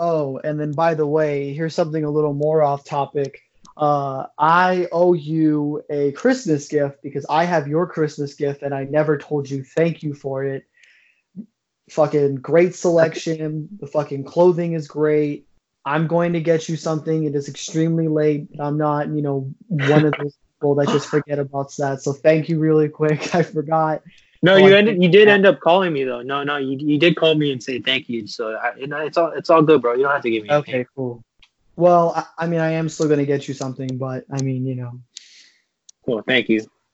oh, and then by the way, here's something a little more off topic. Uh, I owe you a Christmas gift because I have your Christmas gift and I never told you thank you for it. Fucking great selection. The fucking clothing is great. I'm going to get you something. It is extremely late. I'm not, you know, one of those people that just forget about that. So thank you really quick. I forgot. No, oh, you ended. You did end up calling me though. No, no, you, you did call me and say thank you. So I, it's all it's all good, bro. You don't have to give me. Okay, anything. cool. Well, I, I mean, I am still gonna get you something, but I mean, you know. Cool. Thank you.